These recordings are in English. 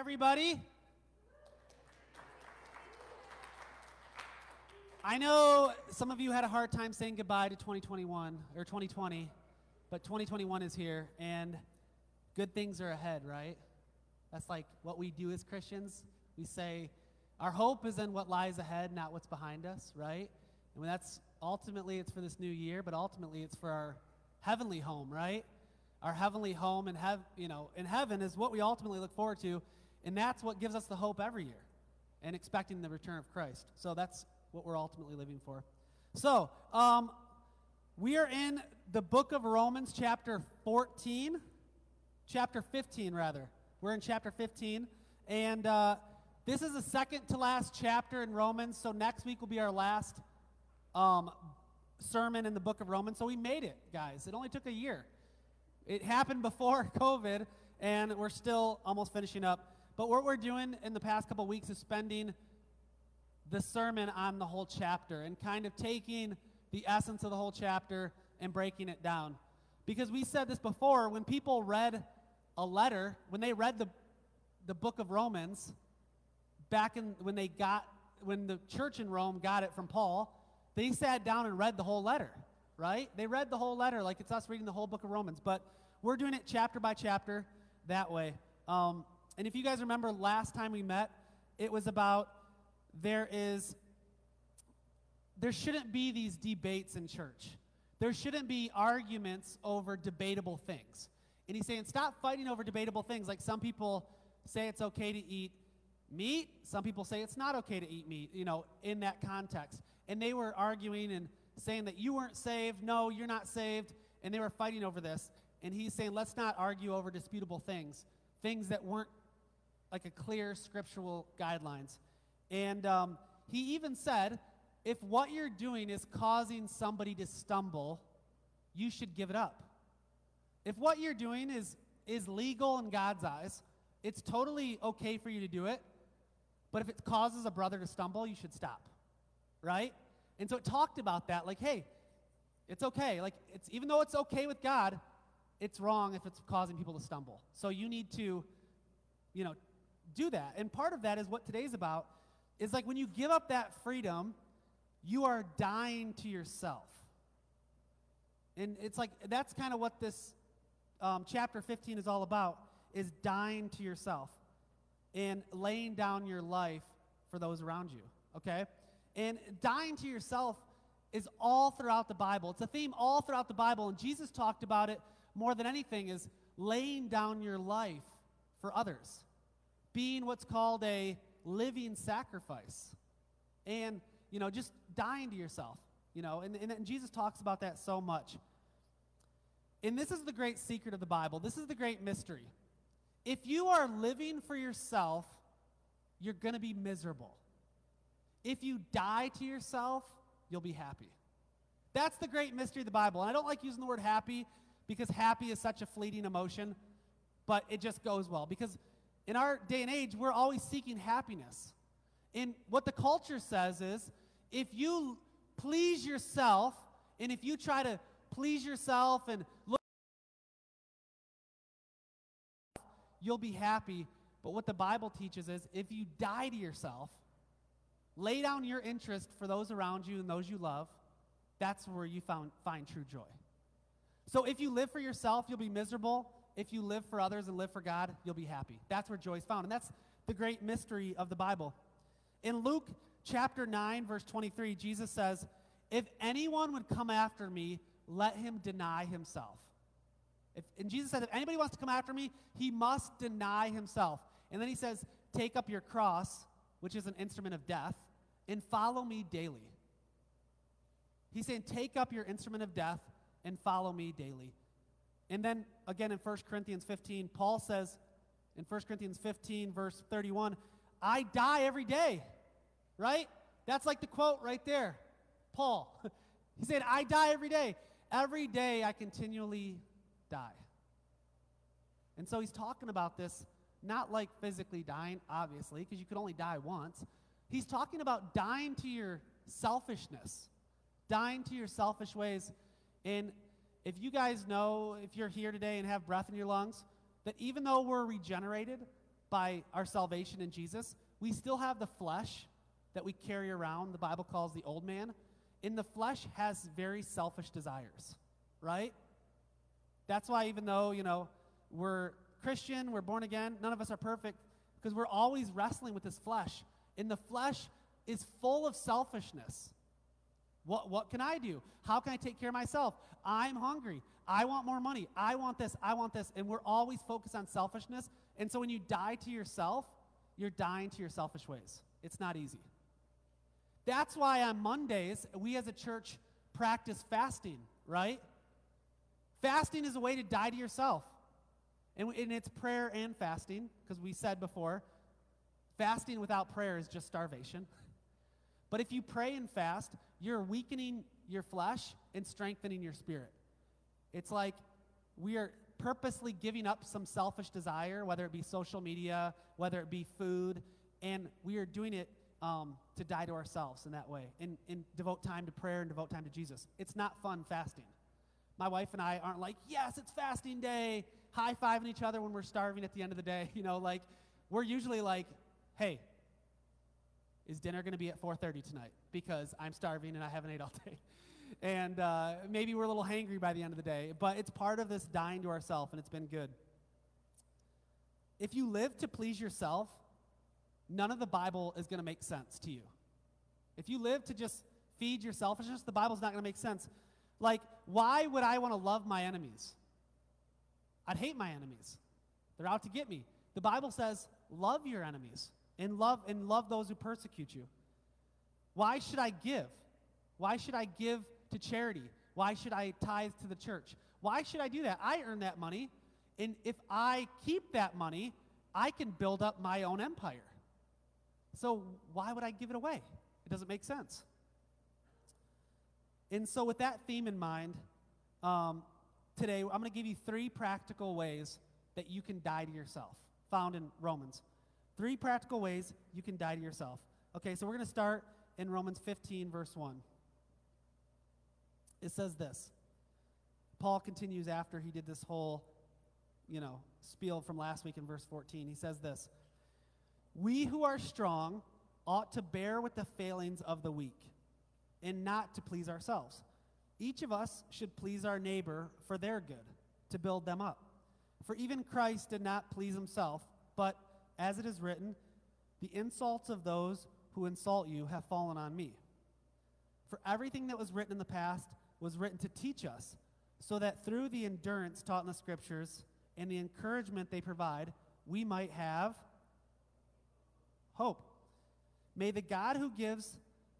everybody. I know some of you had a hard time saying goodbye to 2021 or 2020, but 2021 is here and good things are ahead, right? That's like what we do as Christians. We say our hope is in what lies ahead, not what's behind us, right? And that's ultimately it's for this new year, but ultimately it's for our heavenly home, right? Our heavenly home in heaven, you know, in heaven is what we ultimately look forward to, and that's what gives us the hope every year and expecting the return of Christ. So that's what we're ultimately living for. So, um, we are in the book of Romans, chapter 14, chapter 15, rather. We're in chapter 15, and uh, this is the second to last chapter in Romans. So, next week will be our last um, sermon in the book of Romans. So, we made it, guys. It only took a year. It happened before COVID, and we're still almost finishing up. But what we're doing in the past couple weeks is spending the sermon on the whole chapter and kind of taking the essence of the whole chapter and breaking it down. Because we said this before, when people read a letter, when they read the, the book of Romans, back in when they got when the church in Rome got it from Paul, they sat down and read the whole letter, right? They read the whole letter like it's us reading the whole book of Romans, but we're doing it chapter by chapter that way. Um, and if you guys remember last time we met, it was about there is there shouldn't be these debates in church. There shouldn't be arguments over debatable things. And he's saying, stop fighting over debatable things. Like some people say it's okay to eat meat, some people say it's not okay to eat meat, you know, in that context. And they were arguing and saying that you weren't saved, no, you're not saved, and they were fighting over this. And he's saying, let's not argue over disputable things, things that weren't like a clear scriptural guidelines. And um, he even said, if what you're doing is causing somebody to stumble, you should give it up. If what you're doing is, is legal in God's eyes, it's totally okay for you to do it. But if it causes a brother to stumble, you should stop. Right? And so it talked about that like, hey, it's okay. Like, it's, even though it's okay with God, it's wrong if it's causing people to stumble. So you need to, you know, do that. And part of that is what today's about is like when you give up that freedom, you are dying to yourself. And it's like that's kind of what this um, chapter 15 is all about is dying to yourself and laying down your life for those around you okay and dying to yourself is all throughout the bible it's a theme all throughout the bible and jesus talked about it more than anything is laying down your life for others being what's called a living sacrifice. And, you know, just dying to yourself, you know, and, and, and Jesus talks about that so much. And this is the great secret of the Bible. This is the great mystery. If you are living for yourself, you're going to be miserable. If you die to yourself, you'll be happy. That's the great mystery of the Bible. And I don't like using the word happy because happy is such a fleeting emotion, but it just goes well. Because in our day and age, we're always seeking happiness. And what the culture says is if you please yourself, and if you try to please yourself and look, you'll be happy. But what the Bible teaches is if you die to yourself, lay down your interest for those around you and those you love, that's where you found, find true joy. So if you live for yourself, you'll be miserable if you live for others and live for God, you'll be happy. That's where joy is found. And that's the great mystery of the Bible. In Luke chapter 9, verse 23, Jesus says, If anyone would come after me, let him deny himself. If, and Jesus said, If anybody wants to come after me, he must deny himself. And then he says, Take up your cross, which is an instrument of death, and follow me daily. He's saying, Take up your instrument of death and follow me daily. And then again in 1 Corinthians 15, Paul says in 1 Corinthians 15, verse 31, I die every day, right? That's like the quote right there. Paul. He said, I die every day. Every day I continually die. And so he's talking about this not like physically dying, obviously, because you could only die once. He's talking about dying to your selfishness, dying to your selfish ways. And if you guys know, if you're here today and have breath in your lungs, that even though we're regenerated, by our salvation in Jesus, we still have the flesh that we carry around, the Bible calls the old man. In the flesh has very selfish desires, right? That's why even though, you know, we're Christian, we're born again, none of us are perfect because we're always wrestling with this flesh. And the flesh is full of selfishness. What, what can I do? How can I take care of myself? I'm hungry. I want more money. I want this. I want this. And we're always focused on selfishness. And so when you die to yourself, you're dying to your selfish ways. It's not easy. That's why on Mondays, we as a church practice fasting, right? Fasting is a way to die to yourself. And, and it's prayer and fasting, because we said before, fasting without prayer is just starvation. But if you pray and fast, you're weakening your flesh and strengthening your spirit. It's like we are purposely giving up some selfish desire, whether it be social media, whether it be food, and we are doing it um, to die to ourselves in that way and, and devote time to prayer and devote time to Jesus. It's not fun fasting. My wife and I aren't like, yes, it's fasting day, high fiving each other when we're starving at the end of the day. You know, like, we're usually like, hey, is dinner going to be at 4.30 tonight? Because i'm starving and i haven't ate all day. And uh, maybe we're a little hangry by the end of the day but it's part of this dying to ourselves and it's been good. If you live to please yourself none of the bible is going to make sense to you. If you live to just feed your selfishness the bible's not going to make sense. Like why would i want to love my enemies? I'd hate my enemies. They're out to get me. The bible says love your enemies and love and love those who persecute you. Why should I give? Why should I give to charity? Why should I tithe to the church? Why should I do that? I earn that money, and if I keep that money, I can build up my own empire. So why would I give it away? It doesn't make sense. And so, with that theme in mind, um, today I'm going to give you three practical ways that you can die to yourself, found in Romans. Three practical ways you can die to yourself. Okay, so we're going to start in Romans 15, verse 1. It says this Paul continues after he did this whole, you know, spiel from last week in verse 14. He says this We who are strong ought to bear with the failings of the weak and not to please ourselves. Each of us should please our neighbor for their good, to build them up. For even Christ did not please himself, but as it is written, the insults of those who insult you have fallen on me. For everything that was written in the past was written to teach us, so that through the endurance taught in the scriptures and the encouragement they provide, we might have hope. May the God who gives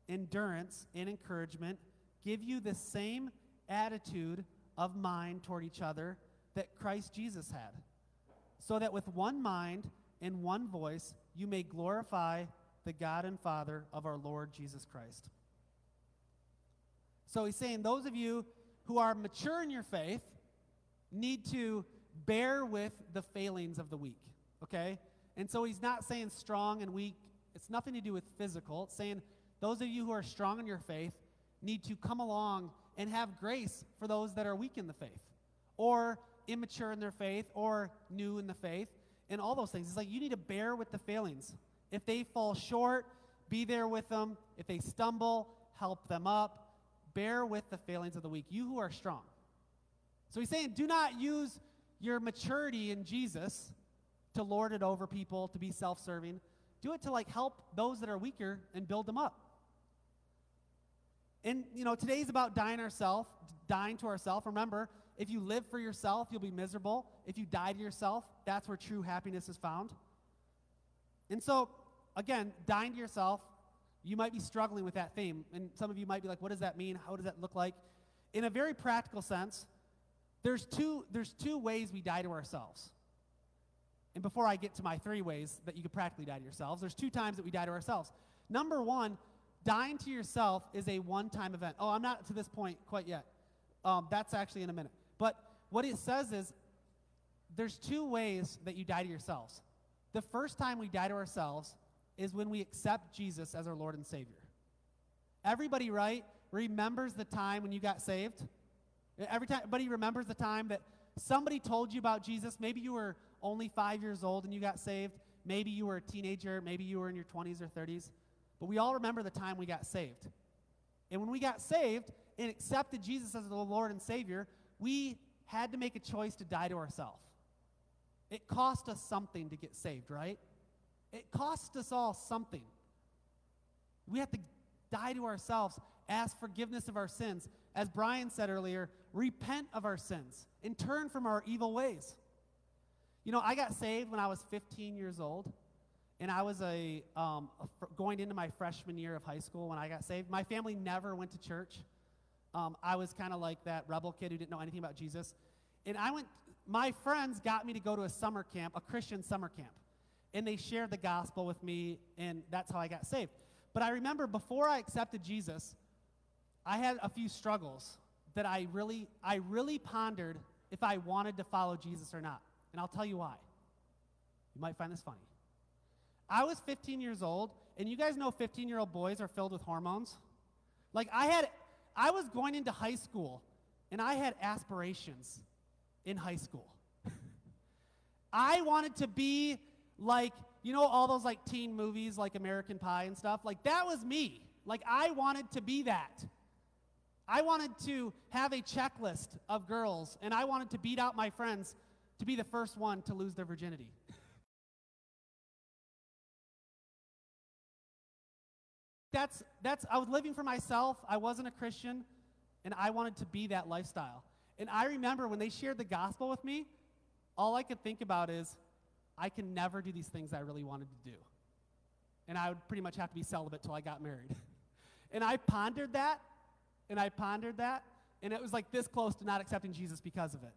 endurance and encouragement give you the same attitude of mind toward each other that Christ Jesus had, so that with one mind in one voice, you may glorify the God and Father of our Lord Jesus Christ. So he's saying, those of you who are mature in your faith need to bear with the failings of the weak, okay? And so he's not saying strong and weak. It's nothing to do with physical. It's saying those of you who are strong in your faith need to come along and have grace for those that are weak in the faith or immature in their faith or new in the faith and all those things. It's like you need to bear with the failings. If they fall short, be there with them. If they stumble, help them up. Bear with the failings of the weak, you who are strong. So he's saying, do not use your maturity in Jesus to lord it over people, to be self serving. Do it to like help those that are weaker and build them up. And you know, today's about dying ourselves, dying to ourselves. Remember, if you live for yourself, you'll be miserable. If you die to yourself, that's where true happiness is found. And so, again, dying to yourself, you might be struggling with that theme. And some of you might be like, what does that mean? How does that look like? In a very practical sense, there's two, there's two ways we die to ourselves. And before I get to my three ways that you could practically die to yourselves, there's two times that we die to ourselves. Number one, dying to yourself is a one time event. Oh, I'm not to this point quite yet. Um, that's actually in a minute. But what it says is there's two ways that you die to yourselves. The first time we die to ourselves is when we accept Jesus as our Lord and Savior. Everybody, right, remembers the time when you got saved? Every time, everybody remembers the time that somebody told you about Jesus. Maybe you were only five years old and you got saved. maybe you were a teenager, maybe you were in your 20s or 30s, but we all remember the time we got saved. And when we got saved and accepted Jesus as the Lord and Savior, we had to make a choice to die to ourselves. It cost us something to get saved, right? It cost us all something. We have to die to ourselves, ask forgiveness of our sins. As Brian said earlier, repent of our sins and turn from our evil ways. You know, I got saved when I was 15 years old, and I was a, um, a fr- going into my freshman year of high school when I got saved. My family never went to church. Um, I was kind of like that rebel kid who didn't know anything about Jesus. And I went, my friends got me to go to a summer camp, a Christian summer camp. And they shared the gospel with me, and that's how I got saved. But I remember before I accepted Jesus, I had a few struggles that I really, I really pondered if I wanted to follow Jesus or not. And I'll tell you why. You might find this funny. I was 15 years old, and you guys know 15 year old boys are filled with hormones. Like, I had, I was going into high school, and I had aspirations in high school. I wanted to be like, you know, all those like teen movies like American Pie and stuff? Like, that was me. Like, I wanted to be that. I wanted to have a checklist of girls, and I wanted to beat out my friends to be the first one to lose their virginity. That's, that's, I was living for myself. I wasn't a Christian, and I wanted to be that lifestyle. And I remember when they shared the gospel with me, all I could think about is, I can never do these things I really wanted to do. And I would pretty much have to be celibate till I got married. and I pondered that, and I pondered that, and it was like this close to not accepting Jesus because of it.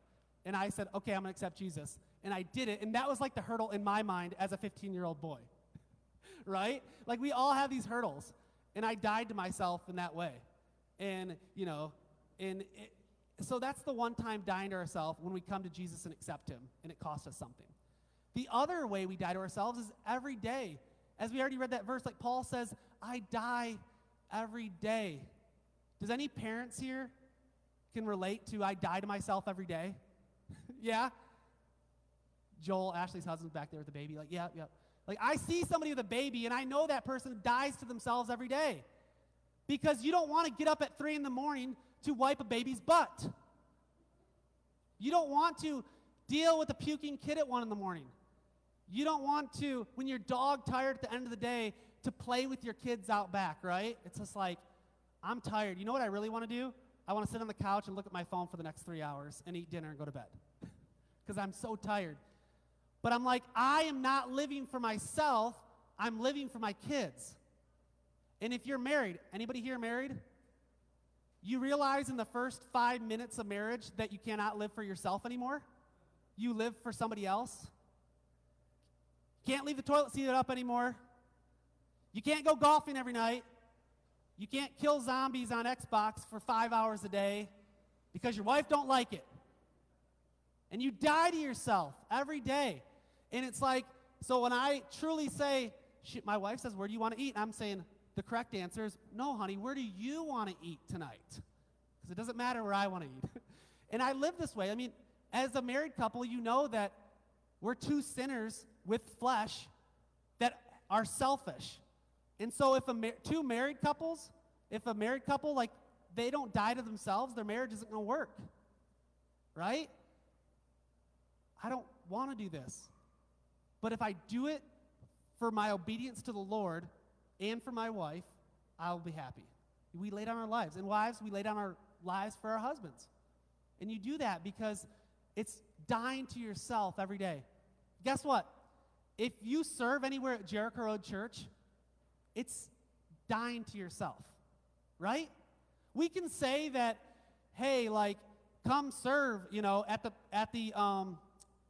And I said, okay, I'm going to accept Jesus. And I did it, and that was like the hurdle in my mind as a 15 year old boy. right? Like we all have these hurdles. And I died to myself in that way. And, you know, and it, so that's the one time dying to ourselves when we come to Jesus and accept Him, and it costs us something. The other way we die to ourselves is every day. As we already read that verse, like Paul says, I die every day. Does any parents here can relate to I die to myself every day? yeah? Joel, Ashley's husband's back there with the baby, like, yeah, yeah. Like, I see somebody with a baby, and I know that person dies to themselves every day. Because you don't want to get up at 3 in the morning to wipe a baby's butt. You don't want to deal with a puking kid at 1 in the morning. You don't want to, when you're dog tired at the end of the day, to play with your kids out back, right? It's just like, I'm tired. You know what I really want to do? I want to sit on the couch and look at my phone for the next three hours and eat dinner and go to bed because I'm so tired. But I'm like, I am not living for myself, I'm living for my kids. And if you're married, anybody here married? You realize in the first five minutes of marriage that you cannot live for yourself anymore? You live for somebody else? Can't leave the toilet seat up anymore. You can't go golfing every night. You can't kill zombies on Xbox for five hours a day because your wife don't like it. And you die to yourself every day. And it's like, so when I truly say, she, my wife says, Where do you want to eat? I'm saying, the correct answer is, No, honey, where do you want to eat tonight? Because it doesn't matter where I want to eat. and I live this way. I mean, as a married couple, you know that we're two sinners with flesh that are selfish. And so if a mar- two married couples, if a married couple like they don't die to themselves, their marriage isn't going to work. Right? I don't want to do this. But if I do it for my obedience to the Lord and for my wife, I'll be happy. We lay down our lives. And wives, we lay down our lives for our husbands. And you do that because it's dying to yourself every day. Guess what? If you serve anywhere at Jericho Road Church, it's dying to yourself, right? We can say that, hey, like, come serve, you know, at the at the um,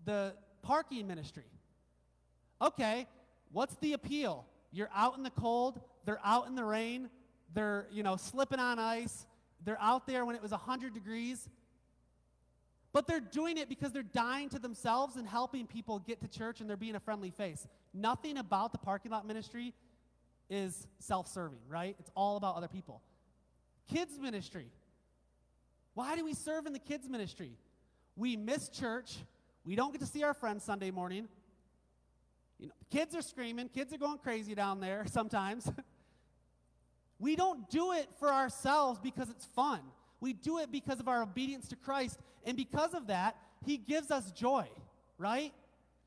the parking ministry. Okay, what's the appeal? You're out in the cold, they're out in the rain, they're, you know, slipping on ice, they're out there when it was 100 degrees. But they're doing it because they're dying to themselves and helping people get to church and they're being a friendly face. Nothing about the parking lot ministry is self serving, right? It's all about other people. Kids ministry. Why do we serve in the kids ministry? We miss church. We don't get to see our friends Sunday morning. You know, kids are screaming, kids are going crazy down there sometimes. we don't do it for ourselves because it's fun. We do it because of our obedience to Christ. And because of that, He gives us joy, right?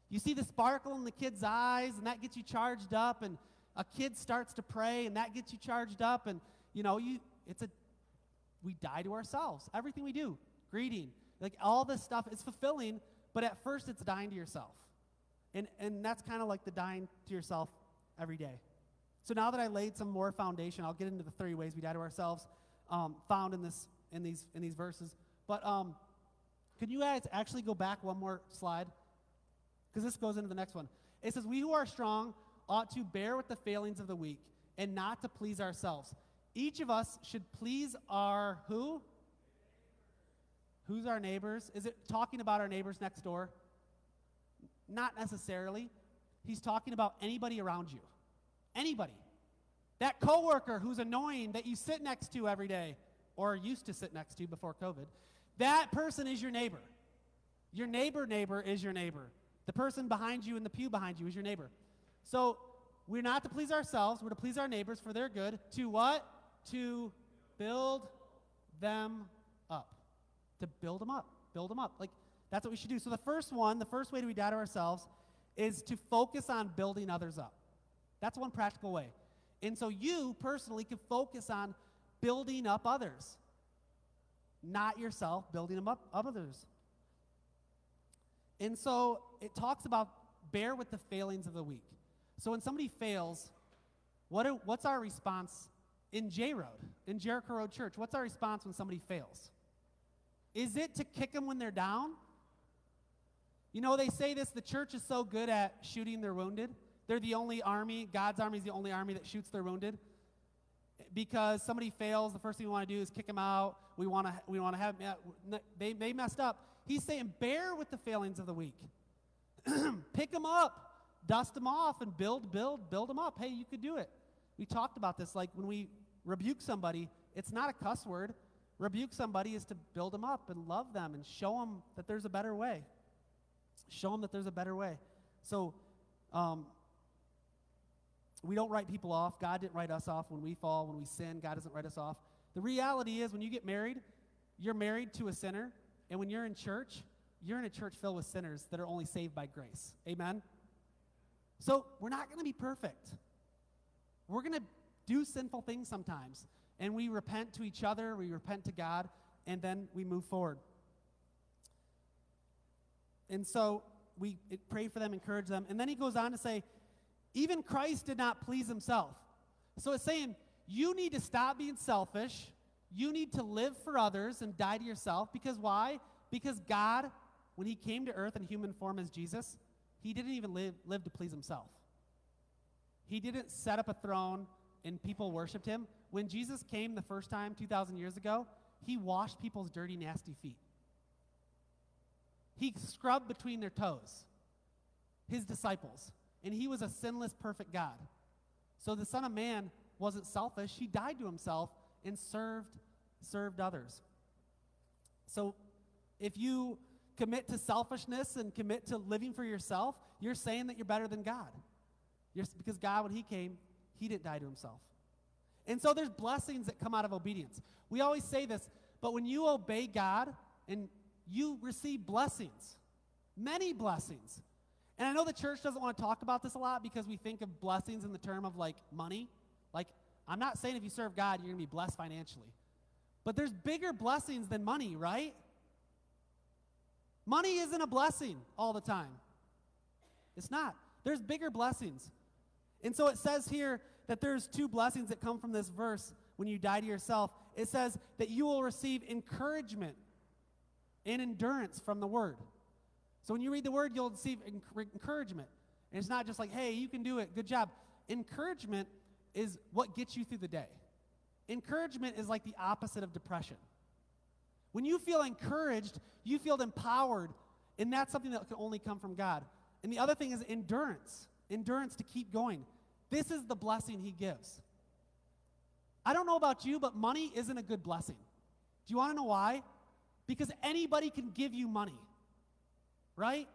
You see the sparkle in the kid's eyes, and that gets you charged up, and a kid starts to pray, and that gets you charged up, and you know, you it's a we die to ourselves. Everything we do, greeting, like all this stuff is fulfilling, but at first it's dying to yourself. And and that's kind of like the dying to yourself every day. So now that I laid some more foundation, I'll get into the three ways we die to ourselves, um, found in this in these in these verses. But um, could you guys actually go back one more slide? because this goes into the next one. It says, We who are strong ought to bear with the failings of the weak and not to please ourselves. Each of us should please our who? Who's our neighbors? Is it talking about our neighbors next door? Not necessarily. He's talking about anybody around you. Anybody. That coworker who's annoying that you sit next to every day or used to sit next to before COVID. That person is your neighbor. Your neighbor neighbor is your neighbor. The person behind you in the pew behind you is your neighbor. So we're not to please ourselves, we're to please our neighbors for their good. To what? To build them up. To build them up. Build them up. Like, that's what we should do. So the first one, the first way to we die to ourselves is to focus on building others up. That's one practical way. And so you personally can focus on building up others, not yourself, building them up, up others. And so it talks about bear with the failings of the weak. So when somebody fails, what what's our response in J Road, in Jericho Road Church? What's our response when somebody fails? Is it to kick them when they're down? You know, they say this the church is so good at shooting their wounded. They're the only army, God's army is the only army that shoots their wounded. Because somebody fails, the first thing we want to do is kick them out. We want to we want to have they they messed up. He's saying, bear with the failings of the weak. Pick them up, dust them off, and build, build, build them up. Hey, you could do it. We talked about this. Like when we rebuke somebody, it's not a cuss word. Rebuke somebody is to build them up and love them and show them that there's a better way. Show them that there's a better way. So, um, we don't write people off. God didn't write us off when we fall, when we sin. God doesn't write us off. The reality is, when you get married, you're married to a sinner and when you're in church, you're in a church filled with sinners that are only saved by grace. Amen? So we're not going to be perfect. We're going to do sinful things sometimes. And we repent to each other, we repent to God, and then we move forward. And so we pray for them, encourage them. And then he goes on to say, even Christ did not please himself. So it's saying, you need to stop being selfish you need to live for others and die to yourself. Because why? Because God, when He came to earth in human form as Jesus, He didn't even live, live to please Himself. He didn't set up a throne and people worshiped Him. When Jesus came the first time 2,000 years ago, He washed people's dirty, nasty feet. He scrubbed between their toes, His disciples. And He was a sinless, perfect God. So the Son of Man wasn't selfish, He died to Himself and served served others. So if you commit to selfishness and commit to living for yourself, you're saying that you're better than God. You're, because God, when He came, He didn't die to Himself. And so there's blessings that come out of obedience. We always say this, but when you obey God and you receive blessings, many blessings. And I know the church doesn't want to talk about this a lot because we think of blessings in the term of like money. Like, I'm not saying if you serve God, you're going to be blessed financially. But there's bigger blessings than money, right? Money isn't a blessing all the time. It's not. There's bigger blessings. And so it says here that there's two blessings that come from this verse when you die to yourself. It says that you will receive encouragement and endurance from the word. So when you read the word, you'll receive encouragement. And it's not just like, hey, you can do it, good job. Encouragement is what gets you through the day. Encouragement is like the opposite of depression. When you feel encouraged, you feel empowered, and that's something that can only come from God. And the other thing is endurance endurance to keep going. This is the blessing He gives. I don't know about you, but money isn't a good blessing. Do you want to know why? Because anybody can give you money, right?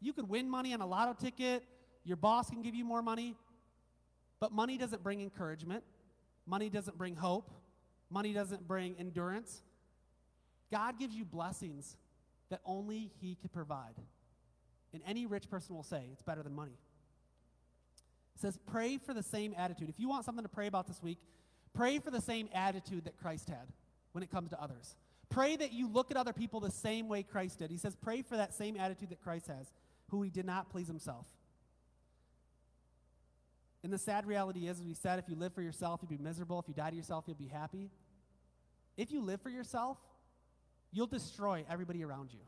You could win money on a lotto ticket. Your boss can give you more money, but money doesn't bring encouragement. Money doesn't bring hope. Money doesn't bring endurance. God gives you blessings that only He could provide. And any rich person will say it's better than money. It says, pray for the same attitude. If you want something to pray about this week, pray for the same attitude that Christ had when it comes to others. Pray that you look at other people the same way Christ did. He says, pray for that same attitude that Christ has, who he did not please himself. And the sad reality is, as we said, if you live for yourself, you'll be miserable. If you die to yourself, you'll be happy. If you live for yourself, you'll destroy everybody around you.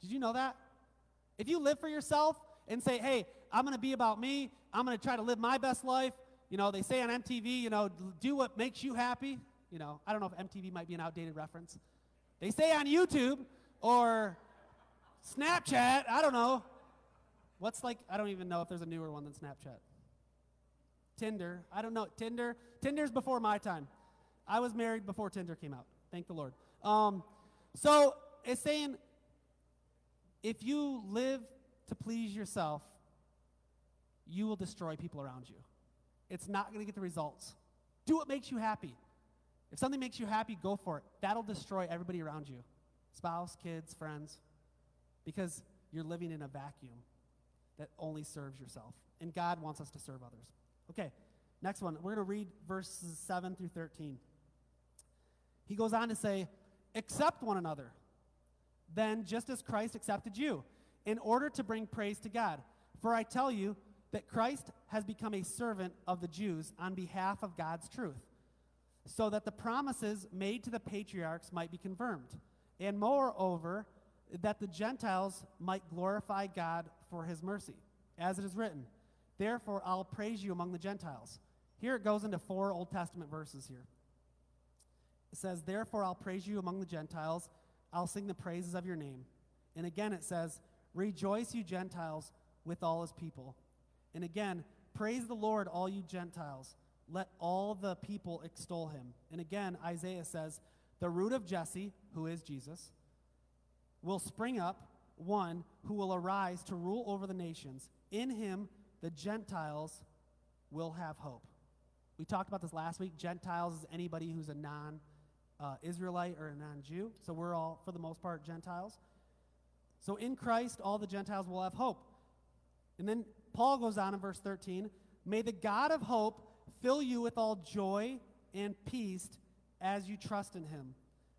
Did you know that? If you live for yourself and say, hey, I'm going to be about me, I'm going to try to live my best life, you know, they say on MTV, you know, do what makes you happy. You know, I don't know if MTV might be an outdated reference. They say on YouTube or Snapchat, I don't know. What's like, I don't even know if there's a newer one than Snapchat. Tinder, I don't know. Tinder, Tinder's before my time. I was married before Tinder came out. Thank the Lord. Um, so it's saying if you live to please yourself, you will destroy people around you. It's not going to get the results. Do what makes you happy. If something makes you happy, go for it. That'll destroy everybody around you spouse, kids, friends because you're living in a vacuum that only serves yourself. And God wants us to serve others. Okay, next one. We're going to read verses 7 through 13. He goes on to say, Accept one another, then just as Christ accepted you, in order to bring praise to God. For I tell you that Christ has become a servant of the Jews on behalf of God's truth, so that the promises made to the patriarchs might be confirmed, and moreover, that the Gentiles might glorify God for his mercy. As it is written, Therefore I'll praise you among the Gentiles. Here it goes into four Old Testament verses here. It says, Therefore I'll praise you among the Gentiles. I'll sing the praises of your name. And again it says, Rejoice, you Gentiles, with all his people. And again, praise the Lord, all you Gentiles. Let all the people extol him. And again, Isaiah says, The root of Jesse, who is Jesus, will spring up, one who will arise to rule over the nations. In him, the Gentiles will have hope. We talked about this last week. Gentiles is anybody who's a non uh, Israelite or a non Jew. So we're all, for the most part, Gentiles. So in Christ, all the Gentiles will have hope. And then Paul goes on in verse 13 May the God of hope fill you with all joy and peace as you trust in him,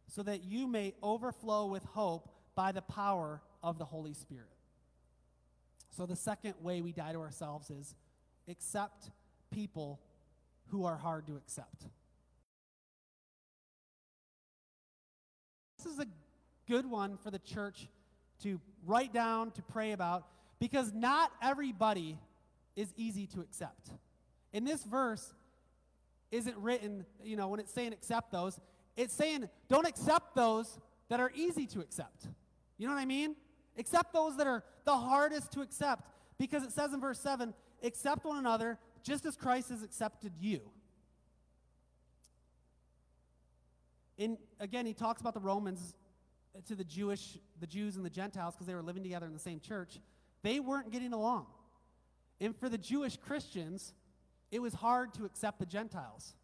so that you may overflow with hope by the power of the Holy Spirit. So the second way we die to ourselves is accept people who are hard to accept. This is a good one for the church to write down, to pray about, because not everybody is easy to accept. In this verse, isn't written, you know, when it's saying accept those, it's saying don't accept those that are easy to accept. You know what I mean? Accept those that are the hardest to accept. Because it says in verse 7 accept one another just as Christ has accepted you. In, again, he talks about the Romans to the Jewish, the Jews and the Gentiles because they were living together in the same church, they weren't getting along. And for the Jewish Christians, it was hard to accept the Gentiles.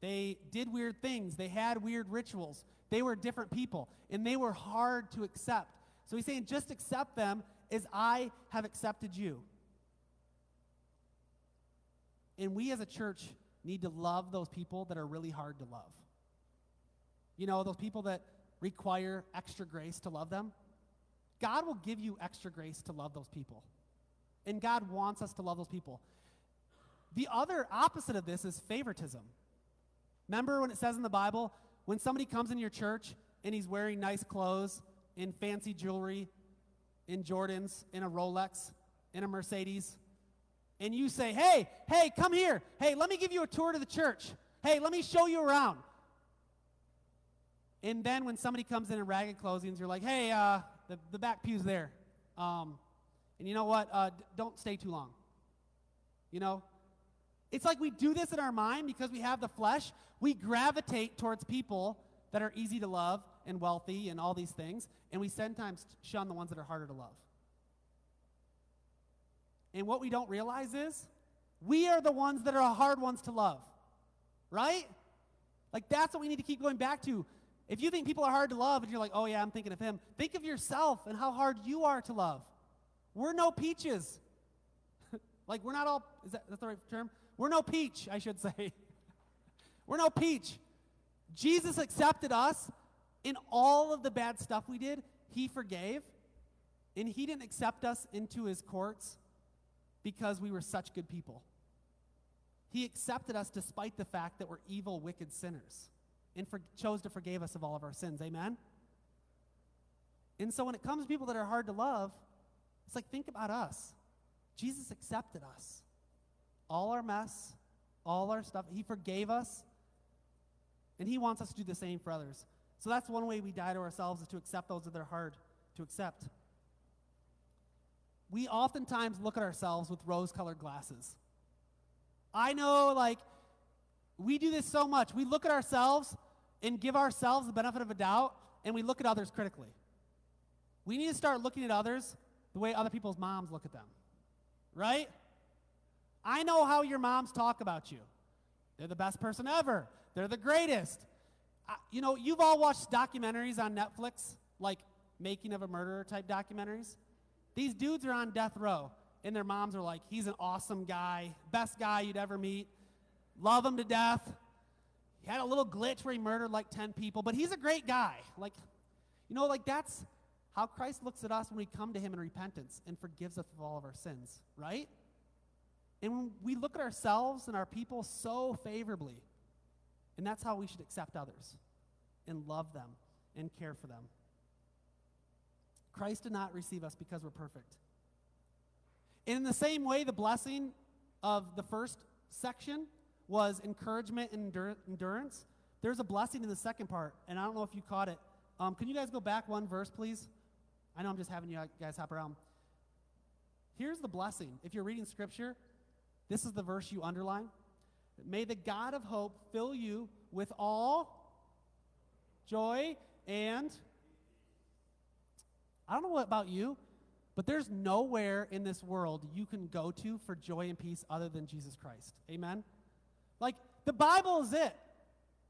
They did weird things, they had weird rituals, they were different people, and they were hard to accept. So he's saying, just accept them as I have accepted you. And we as a church need to love those people that are really hard to love. You know, those people that require extra grace to love them, God will give you extra grace to love those people. And God wants us to love those people. The other opposite of this is favoritism. Remember when it says in the Bible, when somebody comes in your church and he's wearing nice clothes, in fancy jewelry, in Jordans, in a Rolex, in a Mercedes, and you say, hey, hey, come here. Hey, let me give you a tour to the church. Hey, let me show you around. And then when somebody comes in in ragged clothing, you're like, hey, uh, the, the back pew's there. Um, and you know what? Uh, d- don't stay too long. You know? It's like we do this in our mind because we have the flesh. We gravitate towards people that are easy to love and wealthy and all these things, and we sometimes shun the ones that are harder to love. And what we don't realize is we are the ones that are hard ones to love, right? Like that's what we need to keep going back to. If you think people are hard to love and you're like, oh yeah, I'm thinking of him, think of yourself and how hard you are to love. We're no peaches. like we're not all, is that that's the right term? We're no peach, I should say. we're no peach. Jesus accepted us in all of the bad stuff we did. He forgave. And he didn't accept us into his courts because we were such good people. He accepted us despite the fact that we're evil, wicked sinners and for, chose to forgive us of all of our sins. Amen? And so when it comes to people that are hard to love, it's like, think about us. Jesus accepted us. All our mess, all our stuff. He forgave us. And He wants us to do the same for others. So that's one way we die to ourselves is to accept those that are hard to accept. We oftentimes look at ourselves with rose colored glasses. I know, like, we do this so much. We look at ourselves and give ourselves the benefit of a doubt, and we look at others critically. We need to start looking at others the way other people's moms look at them, right? I know how your moms talk about you. They're the best person ever, they're the greatest. I, you know, you've all watched documentaries on Netflix, like Making of a Murderer type documentaries. These dudes are on death row, and their moms are like, he's an awesome guy, best guy you'd ever meet, love him to death. He had a little glitch where he murdered like 10 people, but he's a great guy. Like, you know, like that's how Christ looks at us when we come to him in repentance and forgives us of all of our sins, right? And we look at ourselves and our people so favorably, and that's how we should accept others and love them and care for them. Christ did not receive us because we're perfect. And in the same way, the blessing of the first section was encouragement and endurance. There's a blessing in the second part, and I don't know if you caught it. Um, can you guys go back one verse, please? I know I'm just having you guys hop around. Here's the blessing. If you're reading scripture, this is the verse you underline. May the God of hope fill you with all joy and I don't know what about you, but there's nowhere in this world you can go to for joy and peace other than Jesus Christ. Amen? Like, the Bible is it.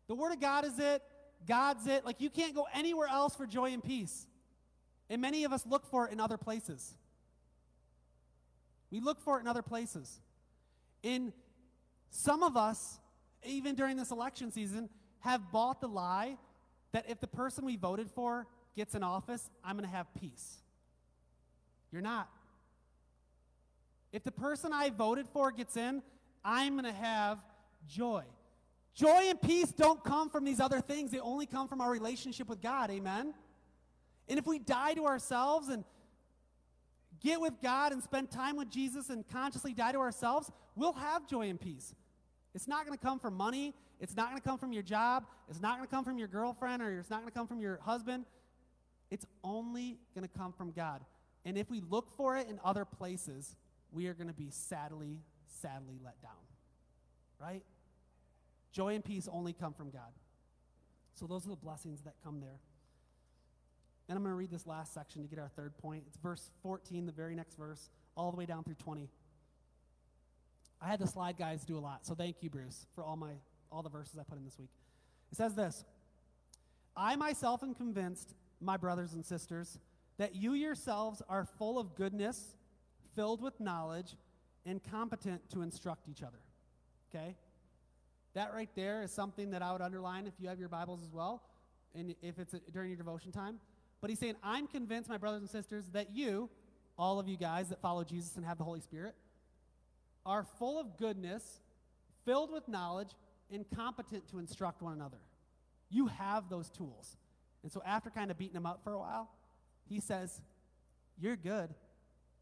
The Word of God is it. God's it. Like, you can't go anywhere else for joy and peace. And many of us look for it in other places. We look for it in other places. In some of us, even during this election season, have bought the lie that if the person we voted for gets in office, I'm going to have peace. You're not. If the person I voted for gets in, I'm going to have joy. Joy and peace don't come from these other things, they only come from our relationship with God. Amen? And if we die to ourselves and get with God and spend time with Jesus and consciously die to ourselves, we'll have joy and peace. It's not going to come from money. It's not going to come from your job. It's not going to come from your girlfriend or it's not going to come from your husband. It's only going to come from God. And if we look for it in other places, we are going to be sadly, sadly let down. Right? Joy and peace only come from God. So those are the blessings that come there. And I'm going to read this last section to get our third point. It's verse 14, the very next verse, all the way down through 20. I had the slide guys do a lot, so thank you, Bruce, for all my all the verses I put in this week. It says this I myself am convinced, my brothers and sisters, that you yourselves are full of goodness, filled with knowledge, and competent to instruct each other. Okay? That right there is something that I would underline if you have your Bibles as well, and if it's a, during your devotion time. But he's saying, I'm convinced, my brothers and sisters, that you, all of you guys that follow Jesus and have the Holy Spirit, are full of goodness, filled with knowledge, and competent to instruct one another. You have those tools. And so, after kind of beating him up for a while, he says, You're good,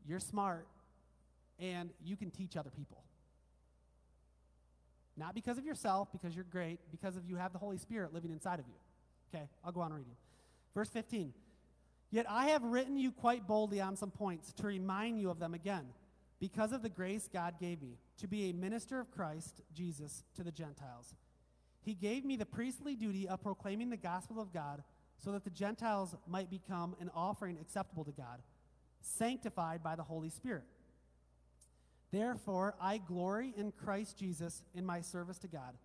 you're smart, and you can teach other people. Not because of yourself, because you're great, because of you have the Holy Spirit living inside of you. Okay, I'll go on reading. Verse 15. Yet I have written you quite boldly on some points to remind you of them again, because of the grace God gave me to be a minister of Christ Jesus to the Gentiles. He gave me the priestly duty of proclaiming the gospel of God so that the Gentiles might become an offering acceptable to God, sanctified by the Holy Spirit. Therefore, I glory in Christ Jesus in my service to God.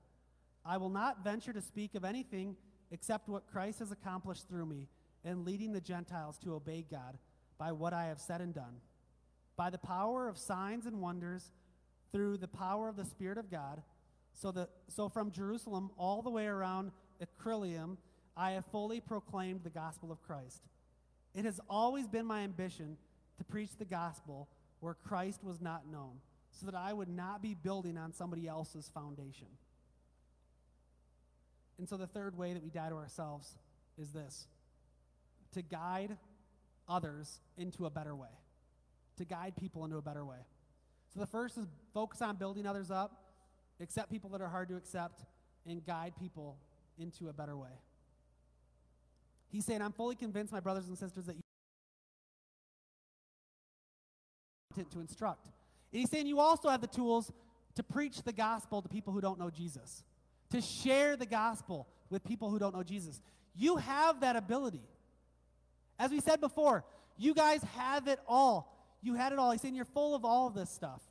I will not venture to speak of anything except what Christ has accomplished through me in leading the Gentiles to obey God by what I have said and done. By the power of signs and wonders, through the power of the Spirit of God, so, that, so from Jerusalem all the way around Iconium, I have fully proclaimed the gospel of Christ. It has always been my ambition to preach the gospel where Christ was not known, so that I would not be building on somebody else's foundation. And so the third way that we die to ourselves is this to guide others into a better way, to guide people into a better way. So the first is focus on building others up, accept people that are hard to accept, and guide people into a better way. He's saying, I'm fully convinced, my brothers and sisters, that you to instruct. And he's saying you also have the tools to preach the gospel to people who don't know Jesus, to share the gospel with people who don't know Jesus. You have that ability. As we said before, you guys have it all. You had it all. He's saying you're full of all of this stuff.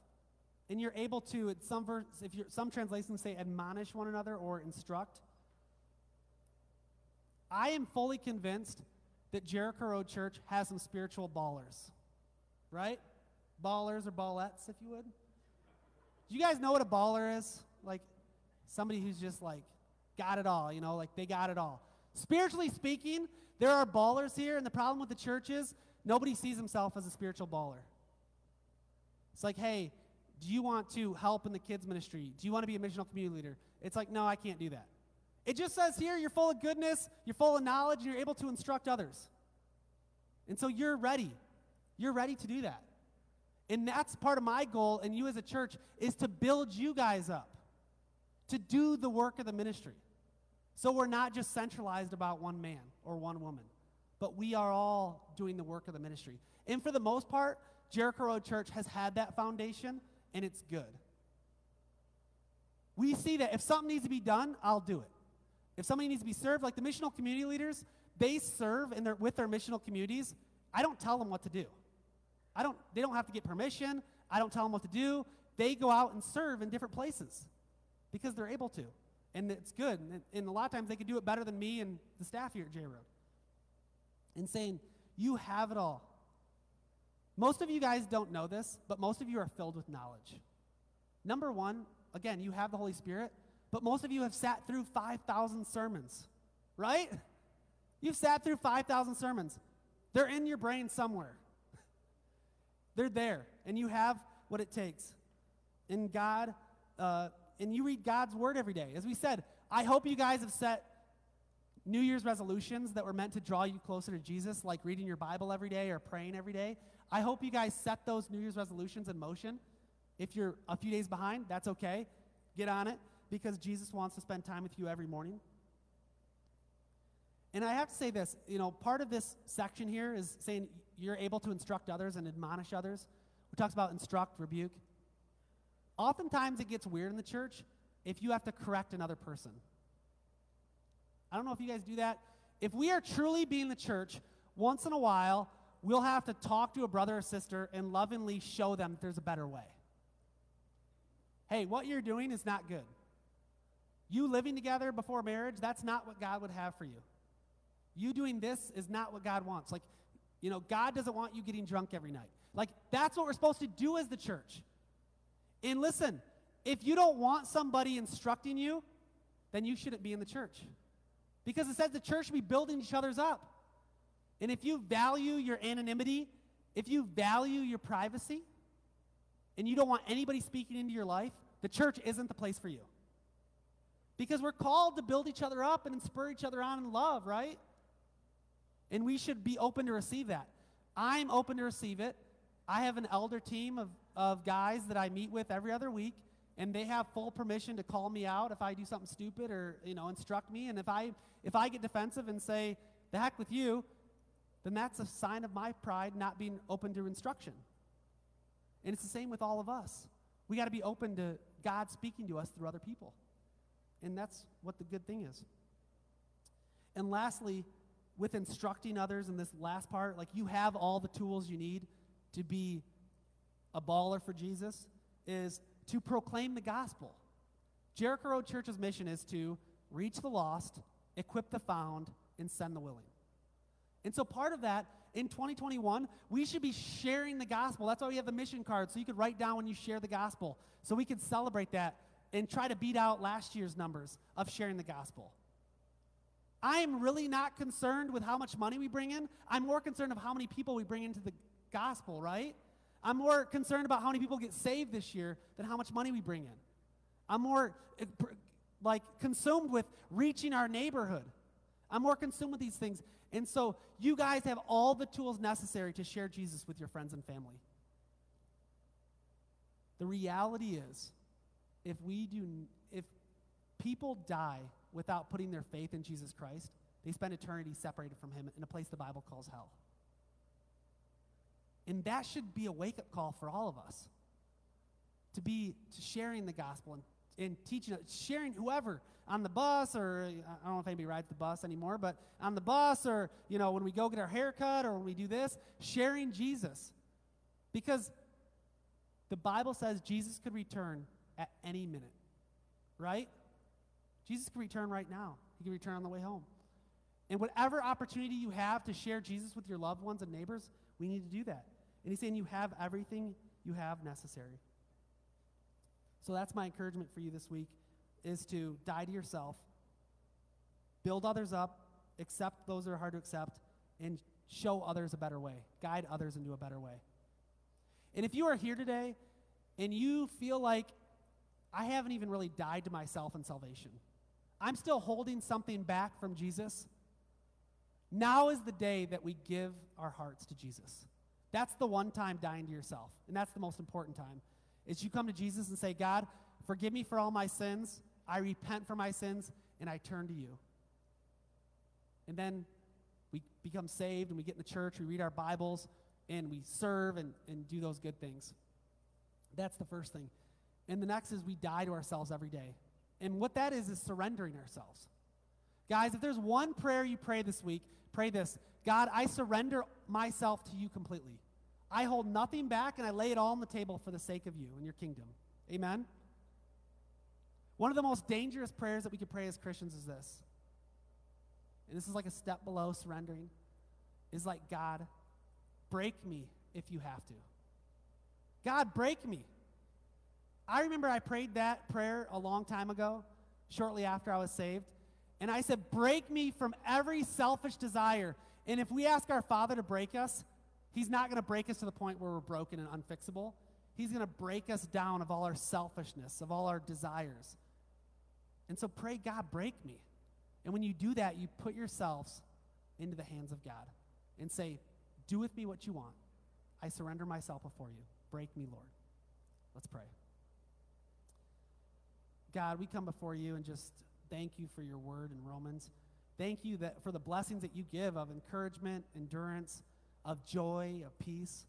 And you're able to, at some verse, if you're, some translations say admonish one another or instruct. I am fully convinced that Jericho Road Church has some spiritual ballers, right? Ballers or ballettes, if you would. Do you guys know what a baller is? Like somebody who's just like got it all, you know, like they got it all. Spiritually speaking, there are ballers here, and the problem with the church is nobody sees himself as a spiritual baller. It's like, hey, do you want to help in the kids' ministry? Do you want to be a missional community leader? It's like, no, I can't do that. It just says here you're full of goodness, you're full of knowledge, and you're able to instruct others. And so you're ready. You're ready to do that. And that's part of my goal, and you as a church, is to build you guys up, to do the work of the ministry. So we're not just centralized about one man or one woman, but we are all doing the work of the ministry. And for the most part, Jericho Road Church has had that foundation, and it's good. We see that if something needs to be done, I'll do it. If somebody needs to be served, like the missional community leaders, they serve in their, with their missional communities. I don't tell them what to do. I don't, they don't have to get permission. I don't tell them what to do. They go out and serve in different places because they're able to. And it's good. And, a lot of times they can do it better than me and the staff here at J Road. And saying, You have it all. Most of you guys don't know this, but most of you are filled with knowledge. Number one, again, you have the Holy Spirit, but most of you have sat through 5,000 sermons, right? You've sat through 5,000 sermons. They're in your brain somewhere. They're there, and you have what it takes. And God, uh, and you read God's word every day. As we said, I hope you guys have set New Year's resolutions that were meant to draw you closer to Jesus, like reading your Bible every day or praying every day. I hope you guys set those New Year's resolutions in motion. If you're a few days behind, that's okay. Get on it because Jesus wants to spend time with you every morning. And I have to say this, you know, part of this section here is saying you're able to instruct others and admonish others. We talks about instruct, rebuke. Oftentimes it gets weird in the church if you have to correct another person. I don't know if you guys do that. If we are truly being the church, once in a while, we'll have to talk to a brother or sister and lovingly show them there's a better way. Hey, what you're doing is not good. You living together before marriage, that's not what God would have for you. You doing this is not what God wants. Like, you know, God doesn't want you getting drunk every night. Like, that's what we're supposed to do as the church. And listen, if you don't want somebody instructing you, then you shouldn't be in the church. Because it says the church should be building each other's up. And if you value your anonymity, if you value your privacy, and you don't want anybody speaking into your life, the church isn't the place for you. Because we're called to build each other up and spur each other on in love, right? And we should be open to receive that. I'm open to receive it. I have an elder team of, of guys that I meet with every other week, and they have full permission to call me out if I do something stupid or, you know, instruct me. And if I if I get defensive and say, the heck with you, then that's a sign of my pride not being open to instruction. And it's the same with all of us. We got to be open to God speaking to us through other people. And that's what the good thing is. And lastly, with instructing others in this last part, like you have all the tools you need to be a baller for Jesus. is to proclaim the gospel. Jericho Road Church's mission is to reach the lost, equip the found, and send the willing. And so part of that in 2021, we should be sharing the gospel. That's why we have the mission card, so you could write down when you share the gospel, so we can celebrate that and try to beat out last year's numbers of sharing the gospel. I'm really not concerned with how much money we bring in. I'm more concerned of how many people we bring into the gospel, right? I'm more concerned about how many people get saved this year than how much money we bring in. I'm more eh, like consumed with reaching our neighborhood. I'm more consumed with these things. And so you guys have all the tools necessary to share Jesus with your friends and family. The reality is, if we do, if people die without putting their faith in Jesus Christ, they spend eternity separated from Him in a place the Bible calls hell. And that should be a wake up call for all of us to be to sharing the gospel and, and teaching, sharing whoever on the bus or I don't know if anybody rides the bus anymore, but on the bus or, you know, when we go get our haircut or when we do this, sharing Jesus. Because the Bible says Jesus could return at any minute, right? Jesus could return right now. He could return on the way home. And whatever opportunity you have to share Jesus with your loved ones and neighbors, we need to do that. And he's saying you have everything you have necessary. So that's my encouragement for you this week is to die to yourself, build others up, accept those that are hard to accept, and show others a better way, guide others into a better way. And if you are here today and you feel like I haven't even really died to myself in salvation, I'm still holding something back from Jesus, now is the day that we give our hearts to Jesus. That's the one time dying to yourself, and that's the most important time. Is you come to Jesus and say, God, forgive me for all my sins. I repent for my sins and I turn to you. And then we become saved and we get in the church, we read our Bibles, and we serve and, and do those good things. That's the first thing. And the next is we die to ourselves every day. And what that is, is surrendering ourselves. Guys, if there's one prayer you pray this week, pray this God, I surrender myself to you completely. I hold nothing back and I lay it all on the table for the sake of you and your kingdom. Amen? One of the most dangerous prayers that we could pray as Christians is this. And this is like a step below surrendering. Is like, God, break me if you have to. God, break me. I remember I prayed that prayer a long time ago, shortly after I was saved. And I said, Break me from every selfish desire. And if we ask our Father to break us, He's not going to break us to the point where we're broken and unfixable. He's going to break us down of all our selfishness, of all our desires. And so pray, God, break me. And when you do that, you put yourselves into the hands of God and say, Do with me what you want. I surrender myself before you. Break me, Lord. Let's pray. God, we come before you and just thank you for your word in Romans. Thank you that for the blessings that you give of encouragement, endurance, of joy, of peace.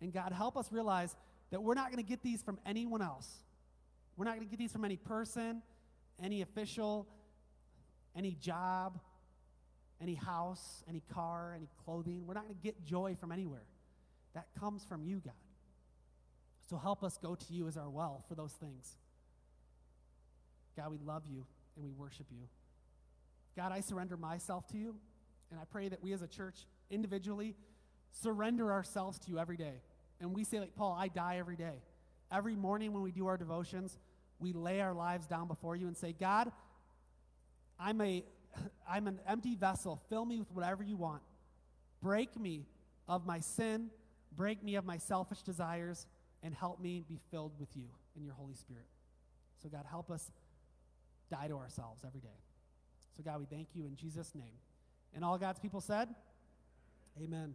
And God, help us realize that we're not going to get these from anyone else. We're not going to get these from any person any official, any job, any house, any car, any clothing. We're not going to get joy from anywhere. That comes from you, God. So help us go to you as our well for those things. God, we love you and we worship you. God, I surrender myself to you, and I pray that we as a church individually surrender ourselves to you every day. And we say, like Paul, I die every day. Every morning when we do our devotions, we lay our lives down before you and say, God, I'm, a, I'm an empty vessel. Fill me with whatever you want. Break me of my sin, break me of my selfish desires, and help me be filled with you and your Holy Spirit. So, God, help us die to ourselves every day. So, God, we thank you in Jesus' name. And all God's people said, Amen.